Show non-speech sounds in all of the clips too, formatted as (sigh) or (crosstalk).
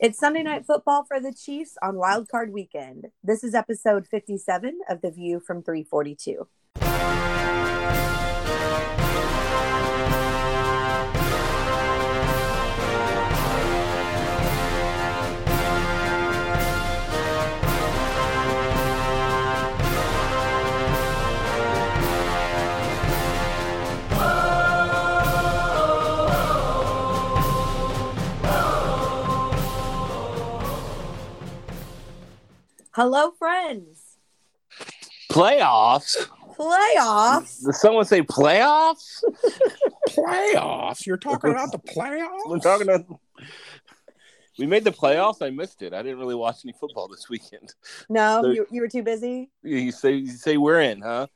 It's Sunday night football for the Chiefs on Wild Card Weekend. This is episode 57 of The View from 342. Hello, friends. Playoffs? Playoffs. Did someone say playoffs? (laughs) playoffs. You're talking about the playoffs. We're talking about. We made the playoffs. I missed it. I didn't really watch any football this weekend. No, So- you, you were too busy. You you say you say we're in, huh?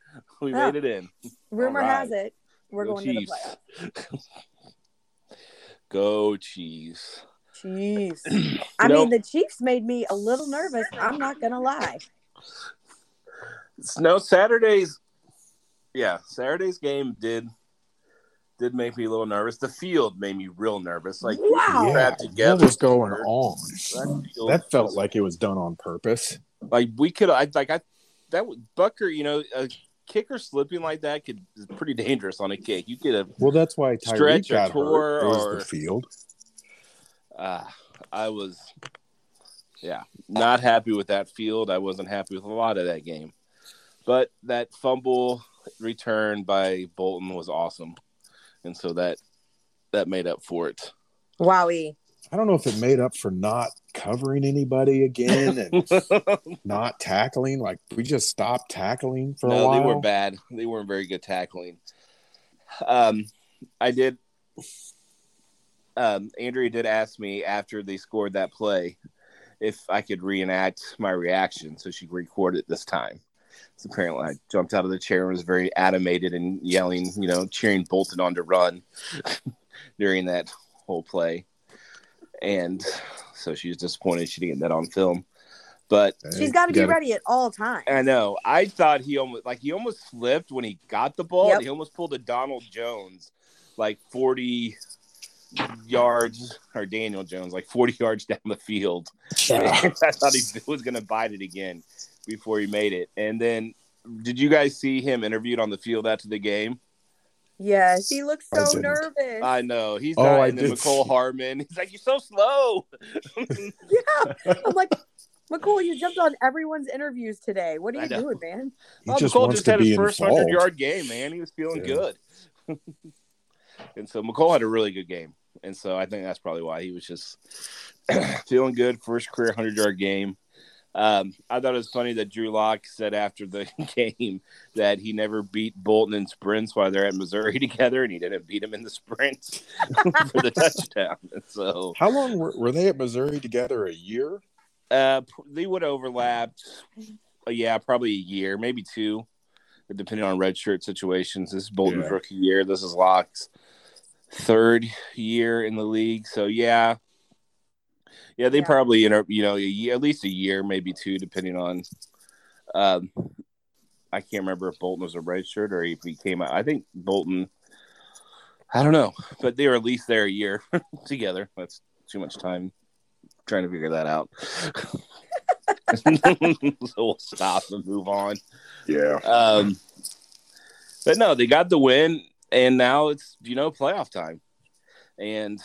We Yeah. made it in. Rumor All right. has it we're Go going Chiefs. to the playoffs. (laughs) Go Chiefs. Jeez. (clears throat) I You know- mean, the Chiefs made me a little nervous. I'm not going to lie. No, Saturday's. Yeah, Saturday's game did did make me a little nervous. The field made me real nervous. Like Wow. we sat Yeah, together. what was going on? That, That felt was- like it was done on purpose. like we could. I like I that would- Bucker. You know, a kicker slipping like that could is pretty dangerous on a kick. You get a Well, that's why Tyreek Stretch or got tore hurt. Or- the field. Uh, I was, yeah, not happy with that field. I wasn't happy with a lot of that game, but that fumble return by Bolton was awesome, and so that that made up for it. Wowie. I don't know if it made up for not covering anybody again and (laughs) not tackling. Like we just stopped tackling for a while. no, while. they were bad. They weren't very good tackling. Um, I did. Um, Andrea did ask me after they scored that play if I could reenact my reaction, so she recorded it this time. So apparently, I jumped out of the chair and was very animated and yelling, you know, cheering Bolton on to run (laughs) during that whole play. And so she was disappointed she didn't get that on film. But She's got to you be ready at all times. I know. I thought he almost like he almost slipped when he got the ball. Yep. He almost pulled a Donald Jones, like forty yards, or Daniel Jones, like forty (laughs) yards down the field. (laughs) I thought he was going to bite it again before he made it. And then, did you guys see him interviewed on the field after the game? Yes, he looks so didn't. nervous. I know he's Oh, not. I and did Mecole Hardman, he's like, "You're so slow." (laughs) yeah. I'm like, Mecole, you jumped on everyone's interviews today. What are you doing, man? He Well, just Mecole wants just to had be his first hundred yard game, man. He was feeling Yeah. good, and so Mecole had a really good game, and so I think that's probably why he was just (clears throat) feeling good. First career hundred yard game. Um, I thought it was funny that Drew Lock said after the (laughs) game that he never beat Bolton in sprints while they're at Missouri (laughs) together, and he didn't beat him in the sprints (laughs) for the touchdown. And so How long were, were they at Missouri together? A year? uh, they would have overlapped. uh, yeah, probably a year, maybe two, depending on redshirt situations. This is Bolton's Yeah. rookie year. This is Lock's third year in the league. So yeah, yeah, they Yeah. probably you know you know a year, at least a year, maybe two, depending on. Um, I can't remember if Bolton was a red shirt or if he came out. I think Bolton. I don't know, but they were at least there a year (laughs) together. That's too much time trying to figure that out. (laughs) so we'll stop and move on. Yeah. Um, but no, they got the win, and now it's you know playoff time, and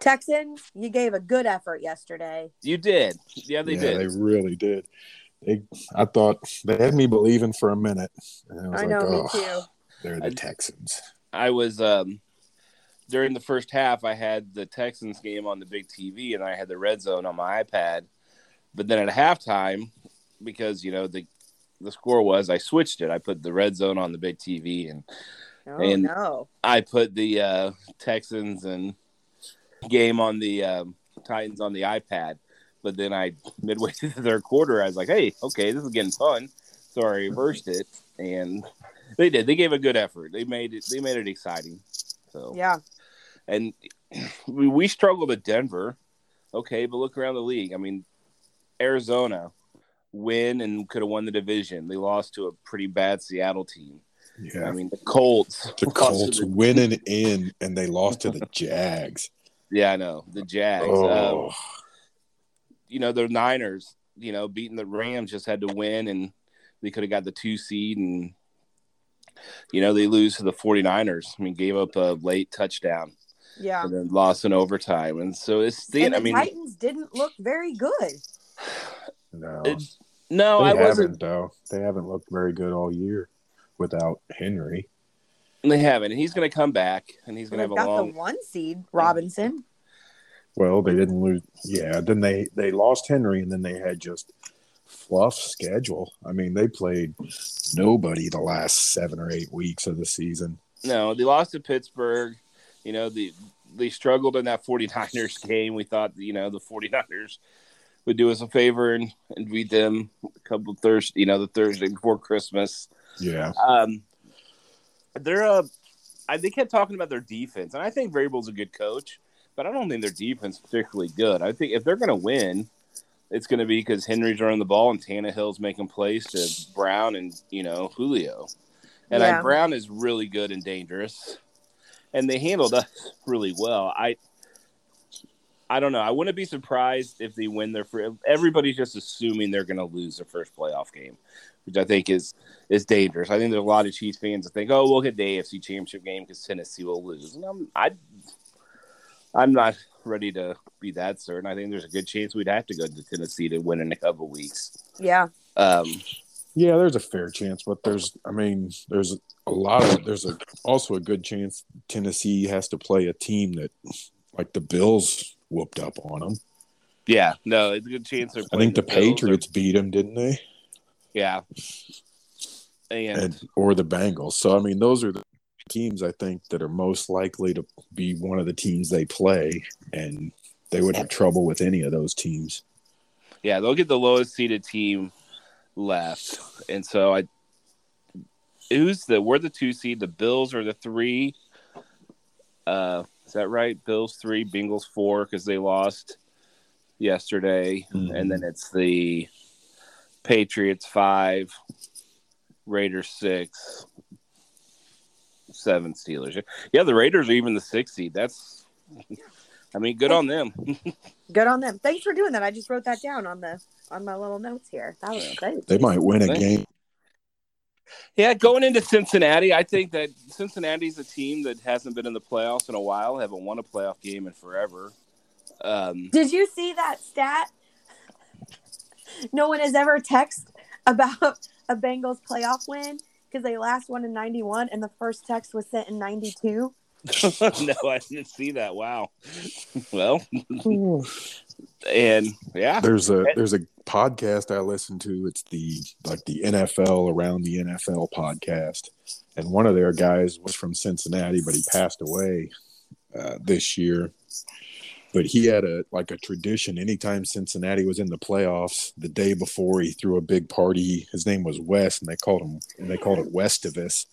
Texans, you gave a good effort yesterday. you did, yeah, they yeah, did. They really did. They, I thought they had me believing for a minute. And I, was I like, know, me "Oh, too. They're I- the Texans. I was um during the first half. I had the Texans game on the big TV, and I had the red zone on my iPad. But then at halftime, because you know the the score was, I switched it. I put the red zone on the big TV, and Oh, And- no. I put the uh, Texans and game on the um, Titans on the iPad. But then I midway (laughs) through the third quarter, I was like, "Hey, okay, this is getting fun." So I reversed it, and they did. They gave a good effort. They made it. They made it exciting. So Yeah. and (clears throat) we, we struggled at Denver. Okay, but look around the league. I mean, Arizona win and could have won the division. They lost to a pretty bad Seattle team. Yeah. I mean, the Colts. the (laughs) Colts the- winning (laughs) in and they lost to the (laughs) Jags. Yeah, I know the Jags. Oh, Um, you know the Niners. You know, beating the Rams just had to win, and they could have got the two seed, and you know they lose to the 49ers. I mean, gave up a late touchdown Yeah. and then lost in overtime, and so it's the. And the I mean, the Titans didn't look very good. (sighs) no, it- no, they I haven't wasn't. though. They haven't looked very good all year without Henry. And They haven't, and he's going to come back, and he's going They've to have a got long. the one seed, Robinson. Well, they didn't lose. Yeah, then they they lost Henry, and then they had just fluff schedule. I mean, they played nobody the last seven or eight weeks of the season. No, they lost to Pittsburgh. You know, the they struggled in that 49ers (laughs) game. We thought, you know, the 49ers would do us a favor and, and beat them a couple Thursday, you know, the Thursday before Christmas. Yeah, Um, they're a, I, they kept talking about their defense, and I think Vrabel's a good coach, but I don't think their defense is particularly good. I think if they're going to win, it's going to be because Henry's running the ball and Tannehill's making plays to Brown and you know Julio, and I, Brown is really good and dangerous, and they handled us really well. I. I don't know. I wouldn't be surprised if they win their first. Everybody's just assuming they're going to lose their first playoff game, which I think is is dangerous. I think there's a lot of Chiefs fans that think, "Oh, we'll get the AFC Championship game because Tennessee will lose," and I'm I, I'm not ready to be that certain. I think there's a good chance we'd have to go to Tennessee to win in a couple weeks. Yeah. Um, yeah. There's a fair chance, but there's, I mean, there's a lot of there's a also a good chance Tennessee has to play a team that, like the Bills, whooped up on them. yeah, no, it's a good chance. They're I think the, Bills or- Patriots beat them, didn't they? Yeah, and, and or the Bengals. So I mean, those are the teams I think that are most likely to be one of the teams they play, and they would have trouble with any of those teams. yeah, they'll get the lowest seeded team left, and so I. Who's the? We're the two seed. The Bills are the three. Uh, is that right? Bills three, Bengals four because they lost yesterday, Mhm. and then it's the Patriots five, Raiders six, seven Steelers. Yeah, the Raiders are even the six seed. That's, I mean, good on them. (laughs) Good on them. Thanks for doing that. I just wrote that down on the on my little notes here. That was great. They might win a Thank game. Yeah, going into Cincinnati, I think that Cincinnati's a team that hasn't been in the playoffs in a while, haven't won a playoff game in forever. Um, Did you see that stat? No one has ever texted about (laughs) a Bengals playoff win because they last won in 91 and the first text was sent in 92. (laughs) no, I didn't see that. Wow. (laughs) well, and yeah, There's a there's a podcast I listen to. It's the like the NFL around the NFL podcast, and one of their guys was from Cincinnati, but he passed away uh, this year. But he had a like a tradition. Anytime Cincinnati was in the playoffs, the day before he threw a big party. His name was Wes and they called him and they called it Westivus.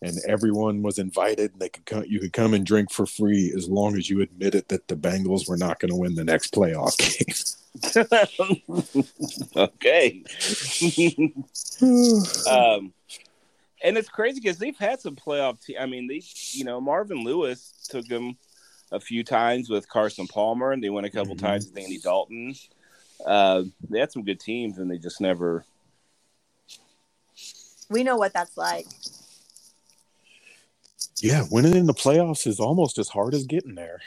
And everyone was invited. And they could come. You could come and drink for free as long as you admitted that the Bengals were not going to win the next playoff (laughs) game. (laughs) okay. (sighs) um, and it's crazy because they've had some playoff. Te- I mean, they, you know, Marvin Lewis took them a few times with Carson Palmer, and they went a couple Mhm. times with Andy Dalton. Uh, they had some good teams, and they just never. We know what that's like. Yeah, winning in the playoffs is almost as hard as getting there.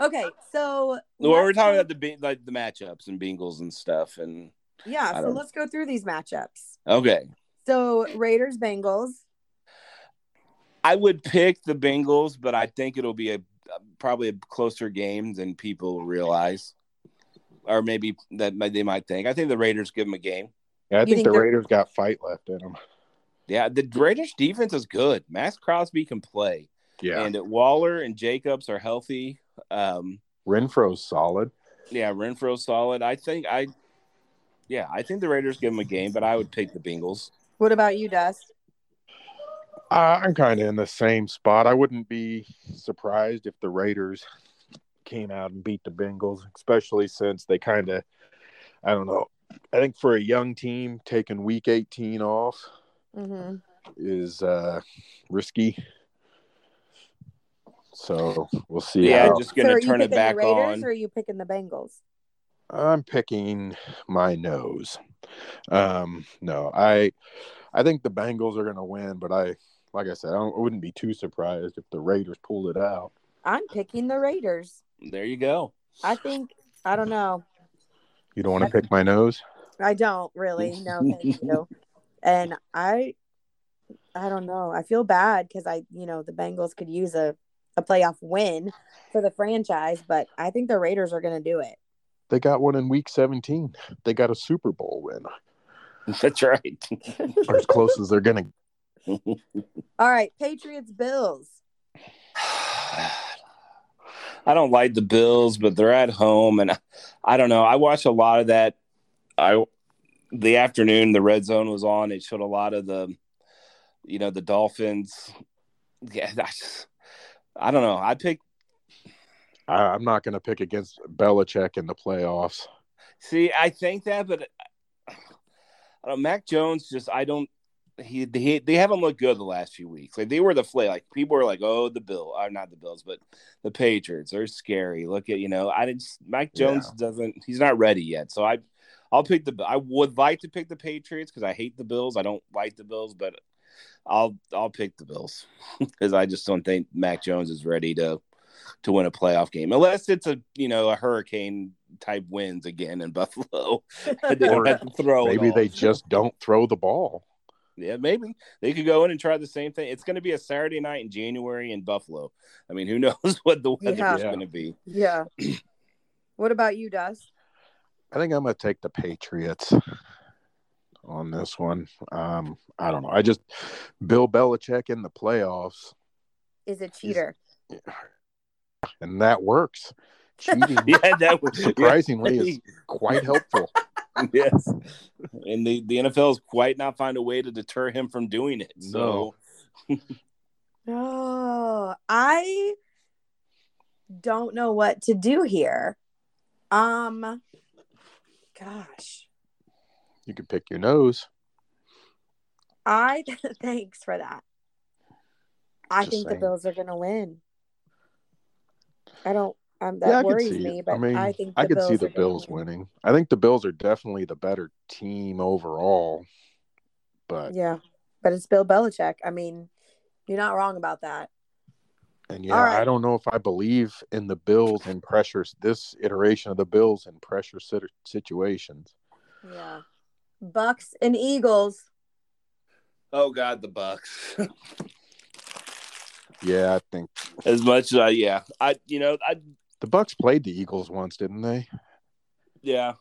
Okay, so Well, we're talking about the Be- like the matchups and Bengals and stuff, and yeah. So let's go through these matchups. okay. So Raiders Bengals. I would pick the Bengals, but I think it'll be a probably a closer game than people realize, or maybe that they might think. I think the Raiders give them a game. Yeah, I think, think the Raiders got fight left in them. Yeah, the Raiders defense is good. Maxx Crosby can play, Yeah, and Waller and Jacobs are healthy. Um, Renfrow's solid. yeah, Renfrow's solid. I think I, yeah, I think the Raiders give them a game, but I would pick the Bengals. What about you, Dust? Uh, I'm kind of in the same spot. I wouldn't be surprised if the Raiders came out and beat the Bengals, especially since they kind of, I don't know. I think for a young team, taking Week 18 off Mm-hmm. is uh, risky. So we'll see. Yeah, how- just gonna are you turn it back the Raiders on. or are you picking the Bengals? I'm picking my nose. Um, no, I I think the Bengals are going to win, but I like I said, I, don't, I wouldn't be too surprised if the Raiders pulled it out. I'm picking the Raiders. There you go. I think I don't know. You don't want to pick my nose? I don't really. (laughs) No, thank you. And I, I don't know. I feel bad because I, you know, the Bengals could use a, a playoff win for the franchise, but I think the Raiders are going to do it. They got one in week 17. They got a Super Bowl win. (laughs) That's right. Or as close as they're going to. All right, Patriots Bills. (sighs) I don't like the Bills, but they're at home, and I, I don't know. I watched a lot of that. I the afternoon the red zone was on. It showed a lot of the, you know, the Dolphins. Yeah, I, just, I don't know. I picked. I, I'm not going to pick against Belichick in the playoffs. See, I think that, but I don't. Mac Jones just I don't. He, he they haven't looked good the last few weeks. Like they were the flay. Like people were like, "Oh, the Bill, or not the Bills, but the Patriots. They're scary. Look at you know. I didn't. Mac Jones doesn't. He's not ready yet. So I, I'll pick the. I would like to pick the Patriots because I hate the Bills. I don't like the Bills, but I'll I'll pick the Bills (laughs) because I just don't think Mac Jones is ready to to win a playoff game unless it's a you know a hurricane type wins again in (laughs) Buffalo. they don't have to throw. Maybe all. they just don't throw the ball. Yeah, maybe they could go in and try the same thing. It's going to be a Saturday night in January in Buffalo. I mean, who (laughs) knows what the weather Yeah. is going to be? Yeah. (clears throat) what about you, Dust? I think I'm going to take the Patriots on this one. Um, I don't know. I just Bill Belichick in the playoffs, Is a cheater. and that works. (laughs) Cheating Yeah, that was surprisingly is (laughs) quite helpful. (laughs) yes, and the the NFL is quite not find a way to deter him from doing it. So (laughs) (laughs) Oh, I don't know what to do here. Um, gosh, You could pick your nose. I thanks for that. I Just think the. Bills are going to win. I don't. Um, that yeah, I could worries see me, but I mean, I think I the could see the Bills win. winning. I think the Bills are definitely the better team overall. But Yeah, but it's Bill Belichick. I mean, you're not wrong about that. and yeah, All right. I don't know if I believe in the Bills in pressures. This iteration of the Bills in pressure situations. Yeah, Bucks and Eagles. oh god, the Bucks. (laughs) Yeah, I think as much as I yeah, I you know I the Bucks played the Eagles once, didn't they? yeah,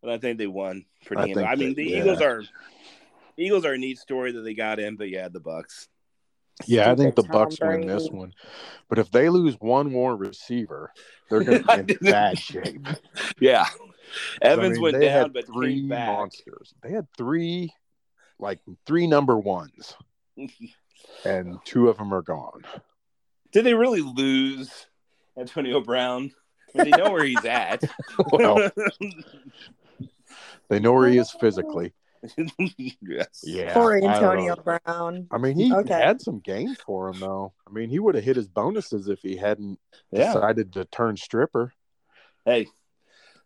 but I think they won pretty. I think I mean, that- the yeah. Eagles are Eagles are a neat story that they got in, but yeah, the Bucks. Yeah, I think the Stupid Tom Bucks win this one. But if they lose one more receiver, they're going (laughs) to be in bad shape. Yeah, Evans I mean, went down, but three came back. monsters. They had three, like three number ones, (laughs) and two of them are gone. Did they really lose Antonio Brown? I mean, they know where he's at. (laughs) Well, they know where he is physically. (laughs) yes. Yeah, Poor Antonio know. Brown. I mean, he Okay. had some games for him though. I mean, he would have hit his bonuses if he hadn't Yeah. decided to turn stripper. Hey,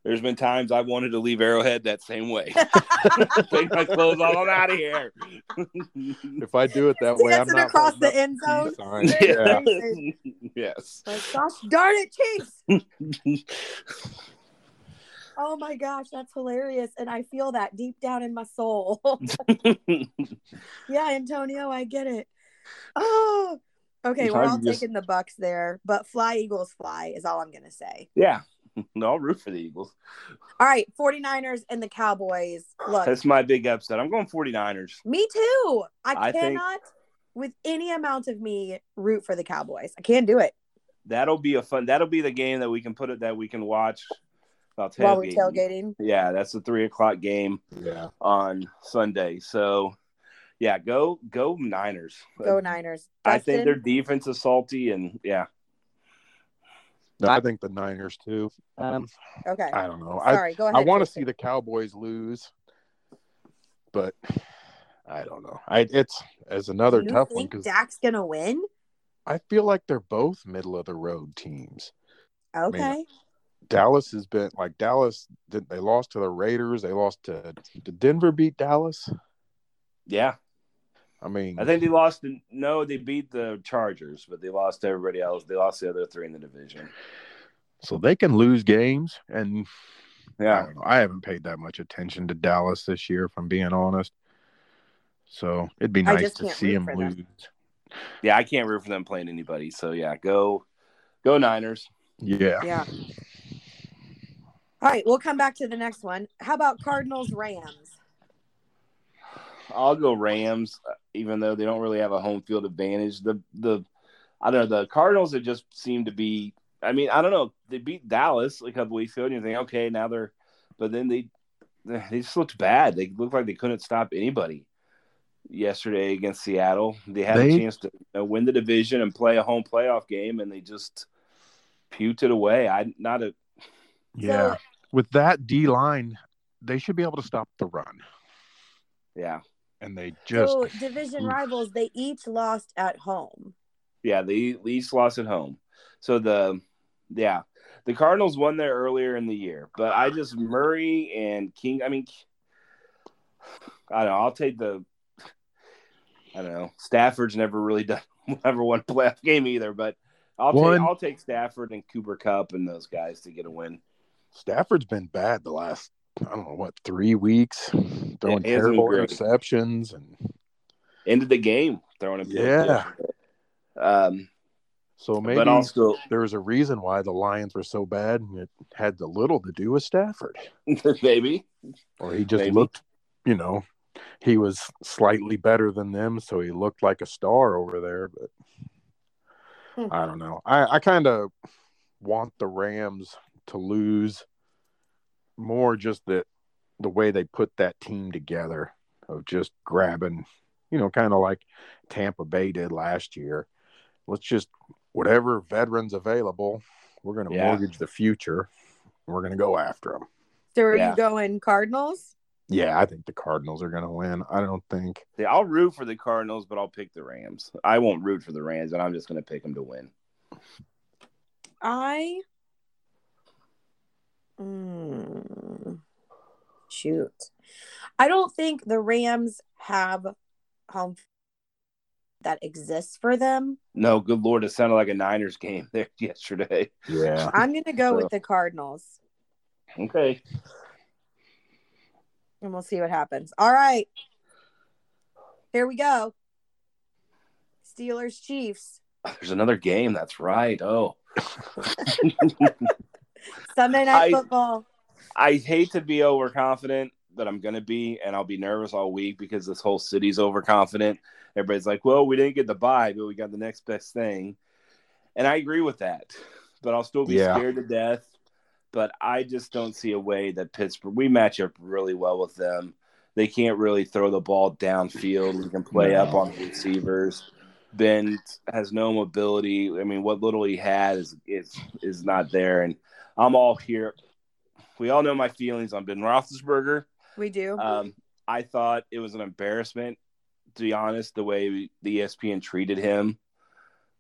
there's been times I wanted to leave Arrowhead that same way. (laughs) Take my clothes off. I'm out of here. If I do it that way, I'm not across the end zone. peace signs. Yeah. (laughs) yes. Like, gosh darn it, Chiefs. (laughs) Oh my gosh, that's hilarious. And I feel that deep down in my soul. yeah, Antonio, I get it. Oh, okay. We're all you just- taking the Bucks there, but fly, Eagles, fly is all I'm going to say. yeah. (laughs) No, I'll root for the Eagles. All right, 49ers and the Cowboys. Look, That's my big upset. I'm going 49ers. me too. I, I think- cannot, with any amount of me, root for the Cowboys. I can't do it That'll be a fun. That'll be the game that we can put it that we can watch while while we're tailgating. tailgating. Yeah, that's the three o'clock game Yeah. on Sunday. So, yeah, go go Niners. Go Niners. I think their defense is salty, and yeah, No, I think the Niners too. Um, Okay. I don't know. I Sorry, go ahead. I want to see the Cowboys lose, but I don't know. I it's as another you tough one think because Dak's gonna win? I feel like they're both middle of the road teams. Okay. Dallas has been like Dallas. Did they lost to the Raiders? They lost to did Denver beat Dallas? Yeah, I mean, I think they lost. To, no, they beat the Chargers, but they lost everybody else. They lost the other three in the division. so they can lose games, and I, Yeah, don't know, I haven't paid that much attention to Dallas this year, if I'm being honest. So it'd be nice to see root him for them. lose. yeah. I can't root for them playing anybody. So yeah, go, go Niners. Yeah. Yeah. All right, we'll come back to the next one. How about Cardinals Rams? I'll go Rams, even though they don't really have a home field advantage. The the I don't know the Cardinals have just seemed to be. I mean, I don't know. They beat Dallas a couple weeks ago, and you think, okay, now they're, but then they (sighs) they just looked bad. They looked like they couldn't stop anybody yesterday against Seattle. They had They- a chance to you know, win the division and play a home playoff game, and they just puked it away. I not a Yeah. With that D line, they should be able to stop the run. yeah And they just so division rivals, they each lost at home. Yeah, they each lost at home. So the yeah, the Cardinals won there earlier in the year, but I just Murray and King. I mean, I don't know. I'll take the. I don't know. Stafford's never really (laughs) done never won a playoff game either, but I'll One- take I'll take Stafford and Cooper Kupp and those guys to get a win. Stafford's been bad the last I don't know what three weeks, throwing Yeah, terrible been interceptions and Ended the game throwing a pick Yeah. yesterday. Um, so maybe but also there was a reason why the Lions were so bad, and it had the little to do with Stafford, (laughs) maybe or he just Maybe. looked, you know, he was slightly better than them, so he looked like a star over there. But Hmm. I don't know. I I kind of want the Rams to lose more, just that the way they put that team together of just grabbing, you know, kind of like Tampa Bay did last year. Let's just whatever veterans available, we're going to Yeah. mortgage the future. We're going to go after them. So are Yeah. you going Cardinals? Yeah, I think the Cardinals are going to win. I don't think. Yeah, I'll root for the Cardinals, but I'll pick the Rams. I won't root for the Rams, and I'm just going to pick them to win. I Mm, shoot. I don't think the Rams have home that exists for them. No, good lord, it sounded like a Niners game there (laughs) yesterday. Yeah. (laughs) I'm going to go with the Cardinals Okay, and we'll see what happens. All right. Here we go. Steelers Chiefs. there's another game. That's right. Oh, (laughs) Sunday night I- football. I hate to be overconfident, but I'm going to be, and I'll be nervous all week because this whole city's overconfident. Everybody's like, "Well, we didn't get the buy, but we got the next best thing," and I agree with that. But I'll still be Yeah. scared to death. But I just don't see a way that Pittsburgh. We match up really well with them. They can't really throw the ball downfield. We can play up on the receivers. Ben has no mobility. I mean, what little he had is is is not there. And I'm all here. We all know my feelings on Ben Roethlisberger. We do. Um, I thought it was an embarrassment, to be honest, the way the ESPN treated him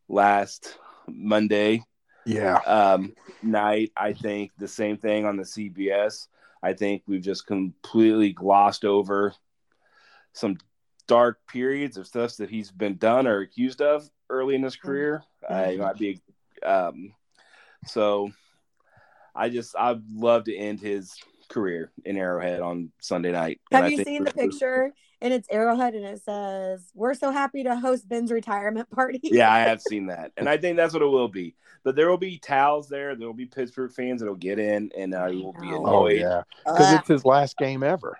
last Monday Yeah. um, night. I think the same thing on the CBS. I think we've just completely glossed over some dark periods of stuff that he's been done or accused of early in his career. Uh, it might be, um, so I just I'd love to end his career in Arrowhead on Sunday night. Have you think- seen the picture? And it's Arrowhead, and it says, "We're so happy to host Ben's retirement party." Yeah, I (laughs) have seen that, and I think that's what it will be. But there will be towels there. There will be Pittsburgh fans that'll get in, and I will be Oh. Oh yeah. Because Ugh. it's his last game ever.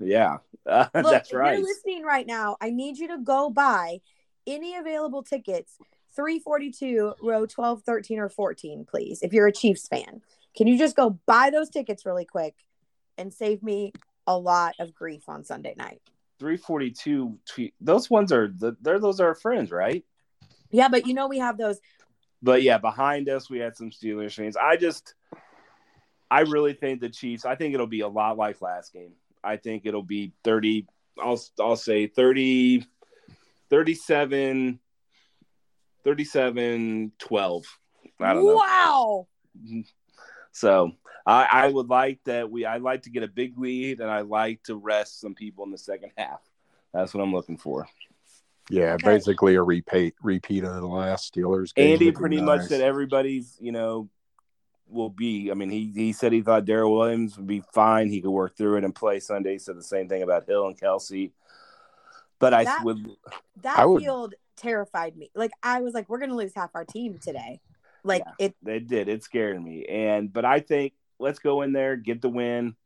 Yeah, (laughs) Uh, Look, that's if right. you're listening right now, I need you to go buy any available tickets. 342 row 12, 13, or 14, please. If you're a Chiefs fan, can you just go buy those tickets really quick and save me a lot of grief on Sunday night? 342 tweet. Those ones are the they're those are our friends, right? Yeah, but you know we have those. But yeah, behind us we had some Steelers fans. I just I really think the Chiefs, I think it'll be a lot like last game. I think it'll be 30 I'll I'll say 30 37 37-12. I don't know. Wow. So I, I would like that we I like to get a big lead and I like to rest some people in the second half. That's what I'm looking for. Yeah, Okay. basically a repeat repeat of the last Steelers game. Andy would be pretty much nice. said everybody's, you know, will be. I mean, he he said he thought Darrel Williams would be fine. He could work through it and play Sunday. He said the same thing about Hill and Kelsey. But I That- would That I would- field terrified me. Like I was like, we're gonna lose half our team today. Like it they did. It scared me. And but I think let's go in there, get the win,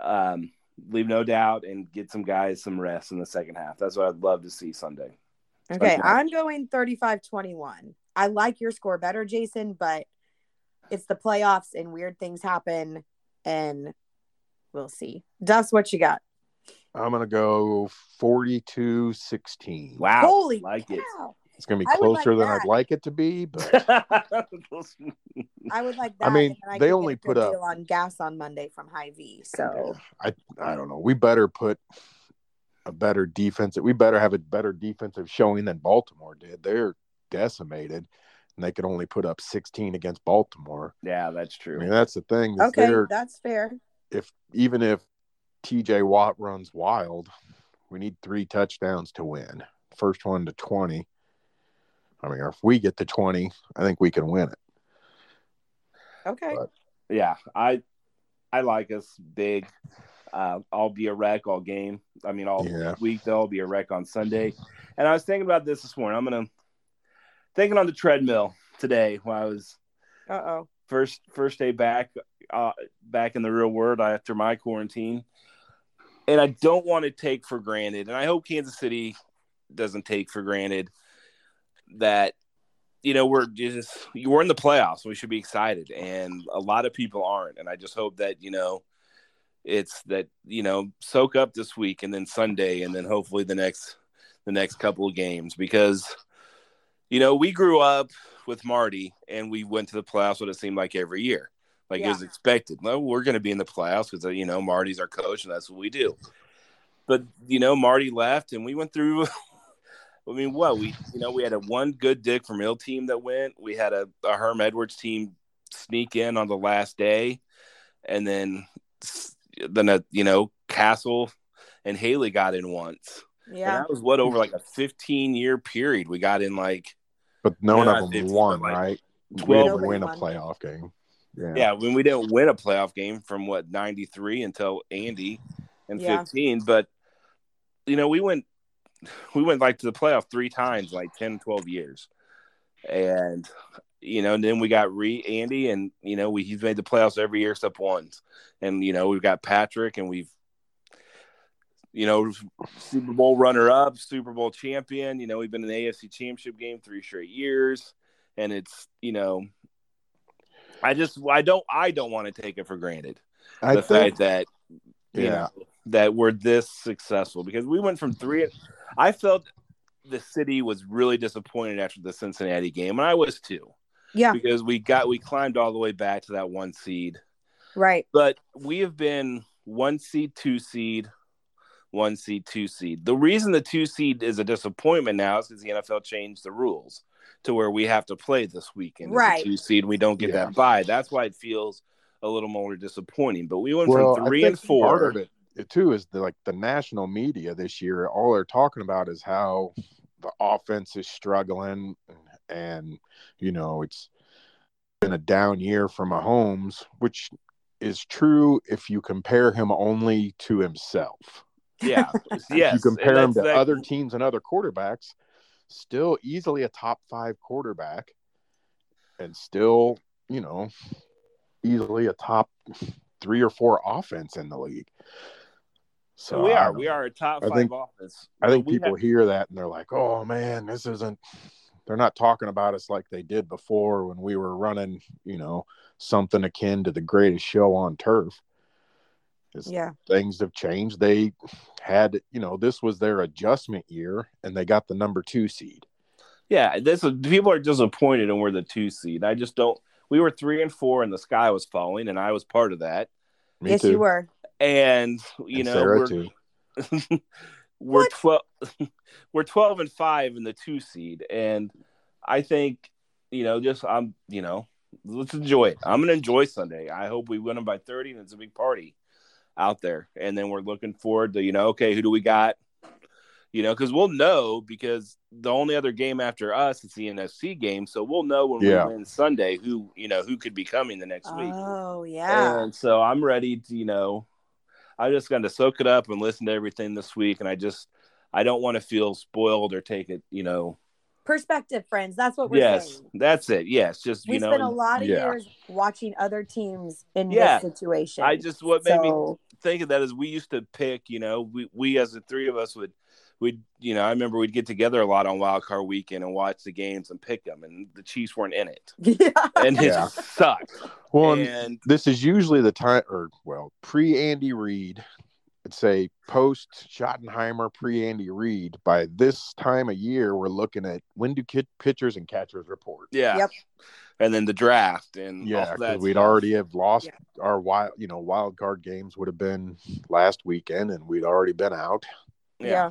um, leave no doubt, and get some guys some rest in the second half. That's what I'd love to see Sunday. Okay, Okay. I'm going 35-21. I like your score better, Jason, but it's the playoffs and weird things happen and we'll see. Dust, what you got? I'm gonna go 42-16. Wow, Holy like it. It's gonna be I would like closer than that. I'd like it to be, but (laughs) I would like that. I mean, I they only get a good put up- on gas on Monday from High V. So I I don't know. We better put a better defense. We better have a better defensive showing than Baltimore did. They're decimated, and they could only put up 16 against Baltimore. yeah, that's true. I mean, that's the thing. okay, that's fair. if even if TJ Watt runs wild, we need three touchdowns to win. First one to 20. I mean, if we get to 20, I think we can win it. Okay. But- Yeah, I I like us big. Uh, I'll be a wreck all game. I mean, all Yeah. week though. I'll be a wreck on Sunday. And I was thinking about this this morning. I'm gonna thinking on the treadmill today while I was Uh oh. first first day back uh, back in the real world after my quarantine. And I don't want to take for granted, and I hope Kansas City doesn't take for granted that you know we're just we're in the playoffs. We should be excited, and a lot of people aren't. And I just hope that you know it's that you know soak up this week and then Sunday, and then hopefully the next the next couple of games because you know we grew up with Marty and we went to the playoffs what it seemed like every year. Like Yeah. it was expected. No, we're going to be in the playoffs because uh, you know Marty's our coach and that's what we do. But you know Marty left and we went through. (laughs) I mean, what we you know we had a one good Dick Vermeil team that went. We had a, a Herm Edwards team sneak in on the last day, and then then a you know Cassel and Haley got in once. And Yeah. that was what over like a 15 year period. We got in like But none Yeah, of them 50, won, like right? We 12 didn't win a playoff game. Yeah. yeah, when we didn't win a playoff game from what 93 until Andy and Yeah. 15, but you know, we went (sighs) we went like to the playoff three times like 10 12 years. And you know, and then we got re Andy and you know, we he's made the playoffs every year except once. And you know, we've got Patrick and we've you know, Super Bowl runner up, Super Bowl champion. You know, we've been in the AFC championship game three straight years. And it's, you know, I just I don't I don't want to take it for granted. I the think, fact that you yeah. know that we're this successful because we went from three I felt the city was really disappointed after the Cincinnati game, and I was too. Yeah. Because we got we climbed all the way back to that one seed. Right. But we have been one seed, two seed, one seed, two seed. The reason the two seed is a disappointment now is because the NFL changed the rules to where we have to play this weekend. as a Right. two seed, we don't get Yeah. that bye. That's why it feels a little more disappointing. But we went Well, from I three think and four. Part of it, it too is the, like the national media this year. All they're talking about is how the offense is struggling, and you know it's been a down year for Mahomes, which is true if you compare him only to himself. Yeah. If you compare him to that- other teams and other quarterbacks, still easily a top five quarterback, and still you know easily a top three or four offense in the league. So we are. We are a top I five think- offense. I think We people have- hear that and they're like, "Oh man, this isn't." They're not talking about us like they did before when we were running, you know, something akin to the greatest show on turf. 'Cause Yeah. Things have changed. They had, you know, this was their adjustment year, and they got the number two seed. Yeah, this is, people are disappointed and we're the two seed. I just don't. We were three and four, and the sky was falling, and I was part of that. Me yes, too. you were. And you And know, Sarah we're too. (laughs) we're twelve. (laughs) we're twelve and five in the two seed, and I think you know, just I'm you know, let's enjoy it. I'm gonna enjoy Sunday. I hope we win them by 30, and it's a big party out there. And then we're looking forward to you know, okay, who do we got? You know, because we'll know because the only other game after us is the NFC game, so we'll know when Yeah. we win Sunday who you know who could be coming the next week. Oh yeah. And so I'm ready to, you know, I'm just going to soak it up and listen to everything this week. And I just, I don't want to feel spoiled or take it, you know. Perspective, friends. That's what we're Yes, saying. that's it. Yes, just, We you know, spent a lot of yeah. years watching other teams in Yeah. this situation. I just, what made me So, think of that is we used to pick, you know, we, we as the three of us would, we'd, you know, I remember we'd get together a lot on Wild Card Weekend and watch the games and pick them, and the Chiefs weren't in it, (laughs) yeah. and it Yeah. sucked. Well, and and this is usually the time, or well, pre Andy Reid. I'd say post Schottenheimer, pre Andy Reid. By this time of year, we're looking at when do kid pitchers and catchers report. yeah, Yep. And then the draft and all Yeah, that because we'd already have lost Yeah. our wild, you know, wild card games would have been last weekend, and we'd already been out. yeah.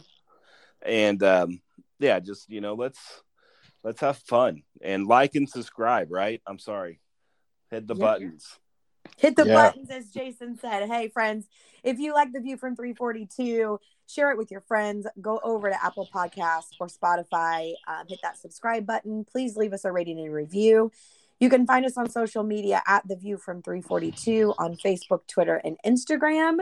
and um yeah just you know let's let's have fun and like and subscribe right i'm sorry hit the Yeah. buttons Hit the Yeah. buttons, as Jason said. Hey, friends, if you like the view from 342, share it with your friends. Go over to Apple Podcasts or Spotify. Um, hit that subscribe button. Please leave us a rating and review. You can find us on social media at the view from 342 on Facebook, Twitter, and Instagram.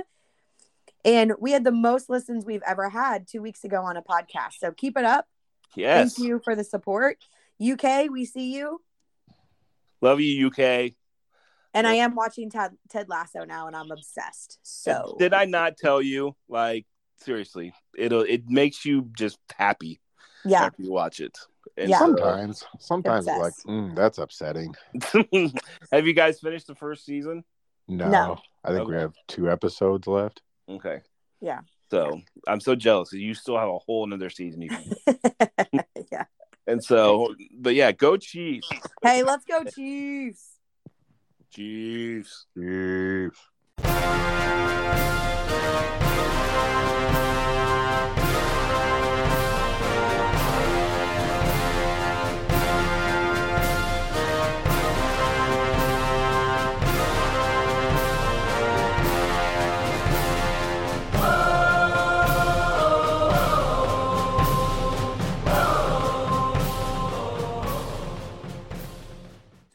And we had the most listens we've ever had two weeks ago on a podcast. So keep it up. yes Thank you for the support. UK, we see you. love you uk And I am watching Ted, Ted Lasso now, and I'm obsessed. So did i not tell you like seriously it'll it makes you just happy yeah, after you watch it and Yeah. Sometimes, sometimes it's like mm, that's upsetting. (laughs) have you guys finished the first season No, No. I think we have two episodes left. okay Yeah. so i'm so jealous. you still have a whole another season you can (laughs) yeah. and so but yeah go chiefs Hey, let's go Chiefs. chiefs Chiefs.